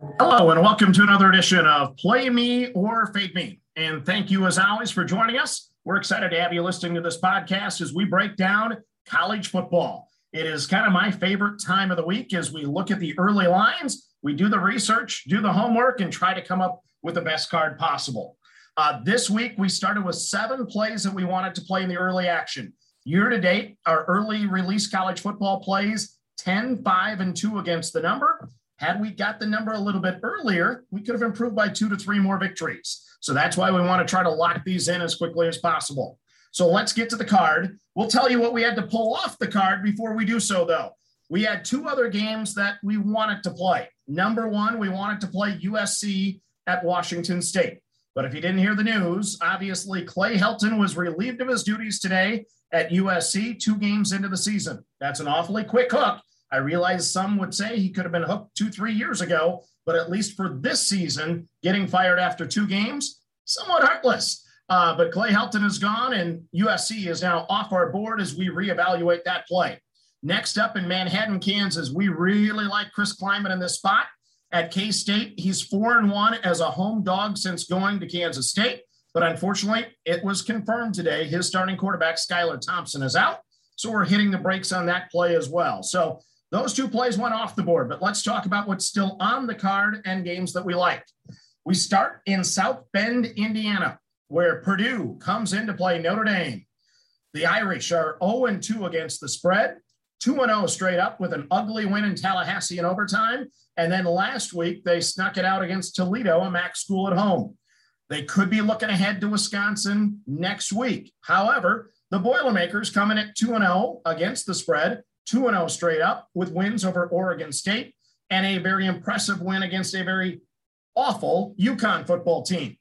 Hello and welcome to another edition of Play Me or Fade Me. And thank you as always for joining us. We're excited to have you listening to this podcast as we break down college football. It is kind of my favorite time of the week as we look at the early lines, we do the research, do the homework, and try to come up with the best card possible. Uh, this week, we started with seven plays that we wanted to play in the early action. Year to date, our early release college football plays 10, 5, and 2 against the number. Had we got the number a little bit earlier, we could have improved by two to three more victories. So that's why we want to try to lock these in as quickly as possible. So let's get to the card. We'll tell you what we had to pull off the card before we do so, though. We had two other games that we wanted to play. Number one, we wanted to play USC at Washington State. But if you didn't hear the news, obviously Clay Helton was relieved of his duties today at USC, two games into the season. That's an awfully quick hook. I realize some would say he could have been hooked two, three years ago, but at least for this season, getting fired after two games, somewhat heartless. Uh, but Clay Helton is gone, and USC is now off our board as we reevaluate that play. Next up in Manhattan, Kansas, we really like Chris Klieman in this spot. At K State, he's four and one as a home dog since going to Kansas State. But unfortunately, it was confirmed today his starting quarterback, Skylar Thompson, is out. So we're hitting the brakes on that play as well. So those two plays went off the board, but let's talk about what's still on the card and games that we like. We start in South Bend, Indiana, where Purdue comes in to play Notre Dame. The Irish are 0 2 against the spread, 2 0 straight up with an ugly win in Tallahassee in overtime. And then last week, they snuck it out against Toledo, a MAC school at home. They could be looking ahead to Wisconsin next week. However, the Boilermakers coming at 2 0 against the spread, 2 0 straight up with wins over Oregon State and a very impressive win against a very awful UConn football team.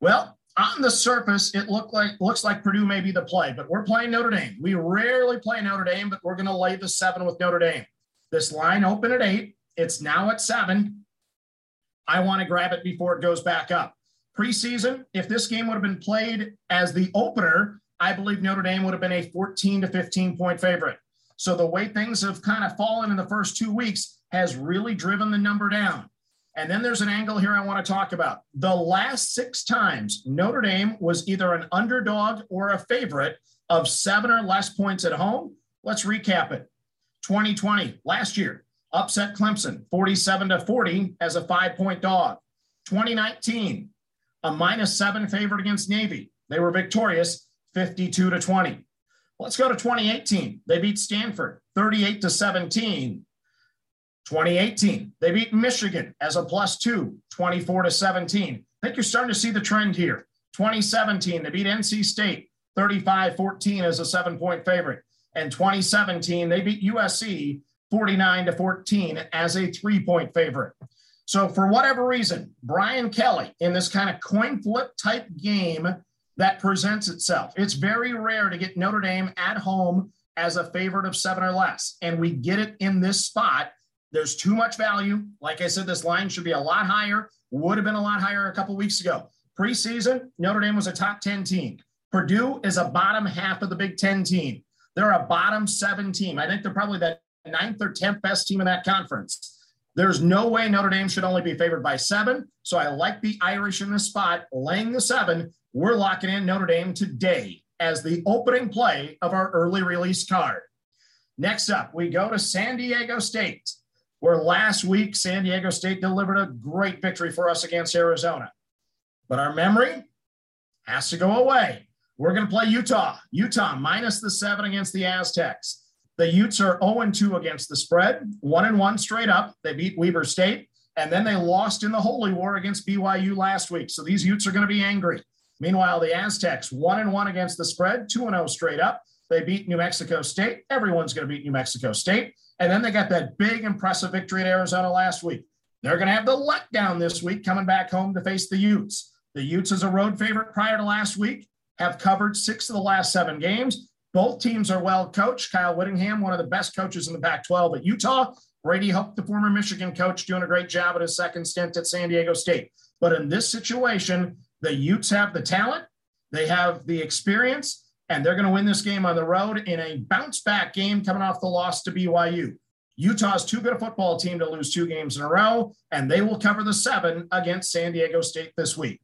Well, on the surface, it looked like looks like Purdue may be the play, but we're playing Notre Dame. We rarely play Notre Dame, but we're going to lay the seven with Notre Dame. This line open at eight. It's now at seven. I want to grab it before it goes back up. Preseason, if this game would have been played as the opener, I believe Notre Dame would have been a 14 to 15 point favorite. So the way things have kind of fallen in the first two weeks has really driven the number down. And then there's an angle here I want to talk about. The last six times Notre Dame was either an underdog or a favorite of seven or less points at home. Let's recap it. 2020, last year, upset Clemson 47 to 40 as a five point dog. 2019, a minus seven favorite against Navy. They were victorious 52 to 20. Let's go to 2018. They beat Stanford 38 to 17. 2018, they beat Michigan as a plus two, 24 to 17. I think you're starting to see the trend here. 2017, they beat NC State 35 14 as a seven point favorite. And 2017, they beat USC 49 to 14 as a three point favorite. So, for whatever reason, Brian Kelly in this kind of coin flip type game that presents itself, it's very rare to get Notre Dame at home as a favorite of seven or less. And we get it in this spot there's too much value. Like I said, this line should be a lot higher, would have been a lot higher a couple weeks ago. Preseason, Notre Dame was a top 10 team. Purdue is a bottom half of the Big Ten team. They're a bottom seven team. I think they're probably the ninth or 10th best team in that conference. There's no way Notre Dame should only be favored by seven. So I like the Irish in this spot, laying the seven. We're locking in Notre Dame today as the opening play of our early release card. Next up, we go to San Diego State where last week San Diego State delivered a great victory for us against Arizona. But our memory has to go away. We're going to play Utah. Utah minus the seven against the Aztecs. The Utes are 0 2 against the spread, 1 and 1 straight up. They beat Weber State, and then they lost in the Holy War against BYU last week. So these Utes are going to be angry. Meanwhile, the Aztecs 1 and 1 against the spread, 2 and 0 straight up. They beat New Mexico State. Everyone's going to beat New Mexico State. And then they got that big, impressive victory at Arizona last week. They're going to have the letdown this week coming back home to face the Utes. The Utes, as a road favorite prior to last week, have covered six of the last seven games. Both teams are well coached. Kyle Whittingham, one of the best coaches in the Pac 12 at Utah. Brady Hoke, the former Michigan coach, doing a great job at his second stint at San Diego State. But in this situation, the Utes have the talent, they have the experience, and they're going to win this game on the road in a bounce back game coming off the loss to BYU. Utah's too good a football team to lose two games in a row, and they will cover the seven against San Diego State this week.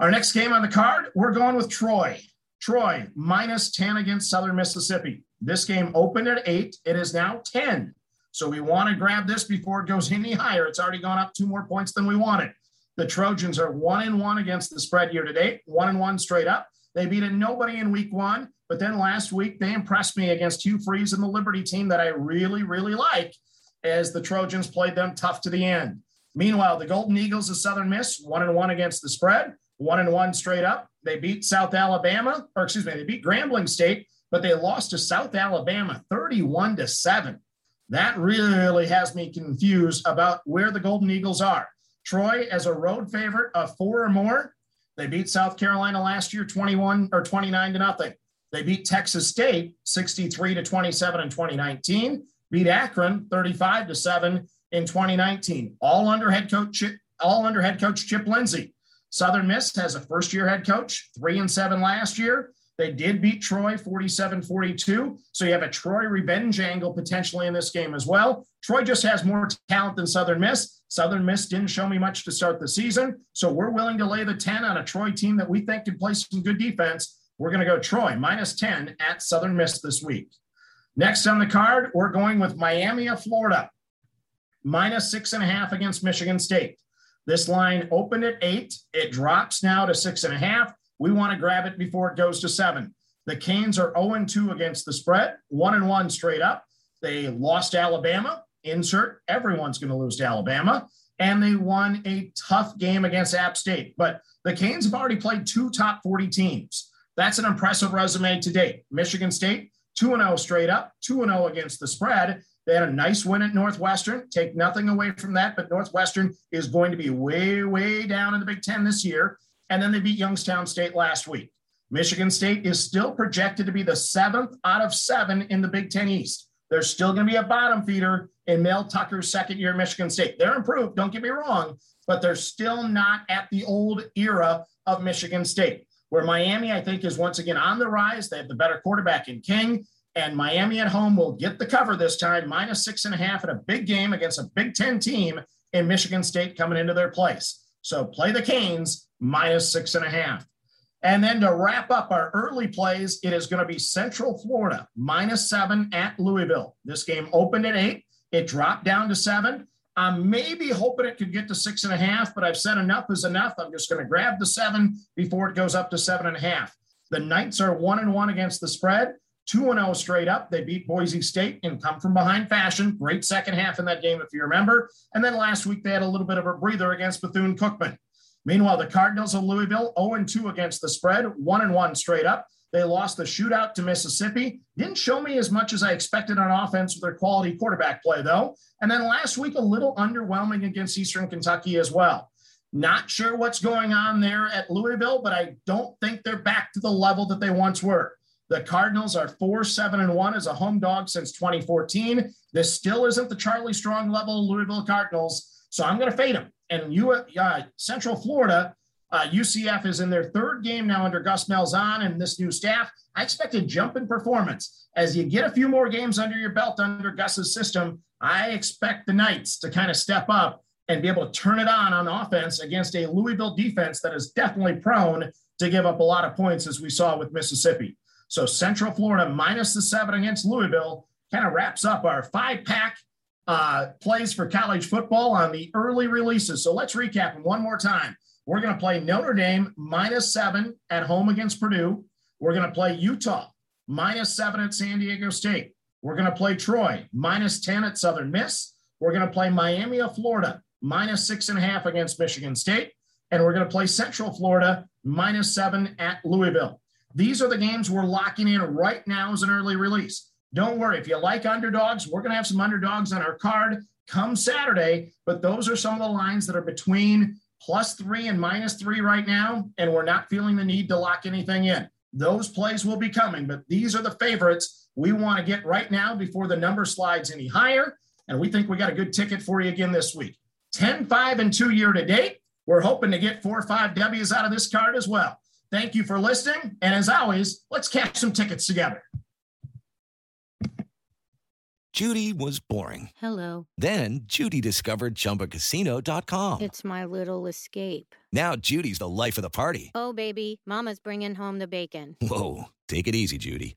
Our next game on the card, we're going with Troy. Troy minus 10 against Southern Mississippi. This game opened at eight. It is now 10. So we want to grab this before it goes any higher. It's already gone up two more points than we wanted. The Trojans are one and one against the spread year to date, one and one straight up. They beat a nobody in week one, but then last week they impressed me against Hugh Freeze and the Liberty team that I really, really like as the Trojans played them tough to the end. Meanwhile, the Golden Eagles of Southern Miss, one and one against the spread, one and one straight up. They beat South Alabama, or excuse me, they beat Grambling State, but they lost to South Alabama 31 to 7. That really has me confused about where the Golden Eagles are. Troy as a road favorite of four or more. They beat South Carolina last year 21 or 29 to nothing. They beat Texas State 63 to 27 in 2019, beat Akron 35 to 7 in 2019. All under head coach all under head coach Chip Lindsey. Southern Miss has a first year head coach, 3 and 7 last year. They did beat Troy 47 42. So you have a Troy revenge angle potentially in this game as well. Troy just has more talent than Southern Miss. Southern Miss didn't show me much to start the season. So we're willing to lay the 10 on a Troy team that we think can play some good defense. We're going to go Troy minus 10 at Southern Miss this week. Next on the card, we're going with Miami of Florida, minus six and a half against Michigan State. This line opened at eight. It drops now to six and a half. We want to grab it before it goes to seven. The Canes are 0 2 against the spread, 1 1 straight up. They lost Alabama. Insert, everyone's going to lose to Alabama. And they won a tough game against App State. But the Canes have already played two top 40 teams. That's an impressive resume to date. Michigan State, 2 0 straight up, 2 0 against the spread. They had a nice win at Northwestern. Take nothing away from that, but Northwestern is going to be way, way down in the Big Ten this year and then they beat Youngstown State last week. Michigan State is still projected to be the seventh out of seven in the Big Ten East. There's still going to be a bottom feeder in Mel Tucker's second year Michigan State. They're improved, don't get me wrong, but they're still not at the old era of Michigan State, where Miami, I think, is once again on the rise. They have the better quarterback in King, and Miami at home will get the cover this time, minus six and a half in a big game against a Big Ten team in Michigan State coming into their place. So play the Canes minus six and a half. And then to wrap up our early plays, it is going to be Central Florida minus seven at Louisville. This game opened at eight, it dropped down to seven. I'm maybe hoping it could get to six and a half, but I've said enough is enough. I'm just going to grab the seven before it goes up to seven and a half. The Knights are one and one against the spread, two and zero oh straight up. They beat Boise State and come from behind fashion. Great second half in that game, if you remember. And then last week they had a little bit of a breather against Bethune Cookman. Meanwhile, the Cardinals of Louisville 0 2 against the spread, 1 1 straight up. They lost the shootout to Mississippi. Didn't show me as much as I expected on offense with their quality quarterback play, though. And then last week, a little underwhelming against Eastern Kentucky as well. Not sure what's going on there at Louisville, but I don't think they're back to the level that they once were. The Cardinals are 4 7 and 1 as a home dog since 2014. This still isn't the Charlie Strong level Louisville Cardinals. So I'm going to fade them and you, uh, Central Florida, uh, UCF is in their third game now under Gus Malzahn and this new staff. I expect a jump in performance as you get a few more games under your belt under Gus's system. I expect the Knights to kind of step up and be able to turn it on on offense against a Louisville defense that is definitely prone to give up a lot of points, as we saw with Mississippi. So Central Florida minus the seven against Louisville kind of wraps up our five pack uh, plays for college football on the early releases. So let's recap them one more time. We're going to play Notre Dame minus seven at home against Purdue. We're going to play Utah minus seven at San Diego State. We're going to play Troy minus 10 at Southern Miss. We're going to play Miami of Florida minus six and a half against Michigan State. And we're going to play Central Florida minus seven at Louisville. These are the games we're locking in right now as an early release. Don't worry, if you like underdogs, we're going to have some underdogs on our card come Saturday, but those are some of the lines that are between plus three and minus three right now, and we're not feeling the need to lock anything in. Those plays will be coming, but these are the favorites we want to get right now before the number slides any higher. And we think we got a good ticket for you again this week. 10, 5, and 2 year to date. We're hoping to get four or five W's out of this card as well. Thank you for listening. And as always, let's catch some tickets together. Judy was boring. Hello. Then Judy discovered chumbacasino.com. It's my little escape. Now Judy's the life of the party. Oh, baby, Mama's bringing home the bacon. Whoa. Take it easy, Judy.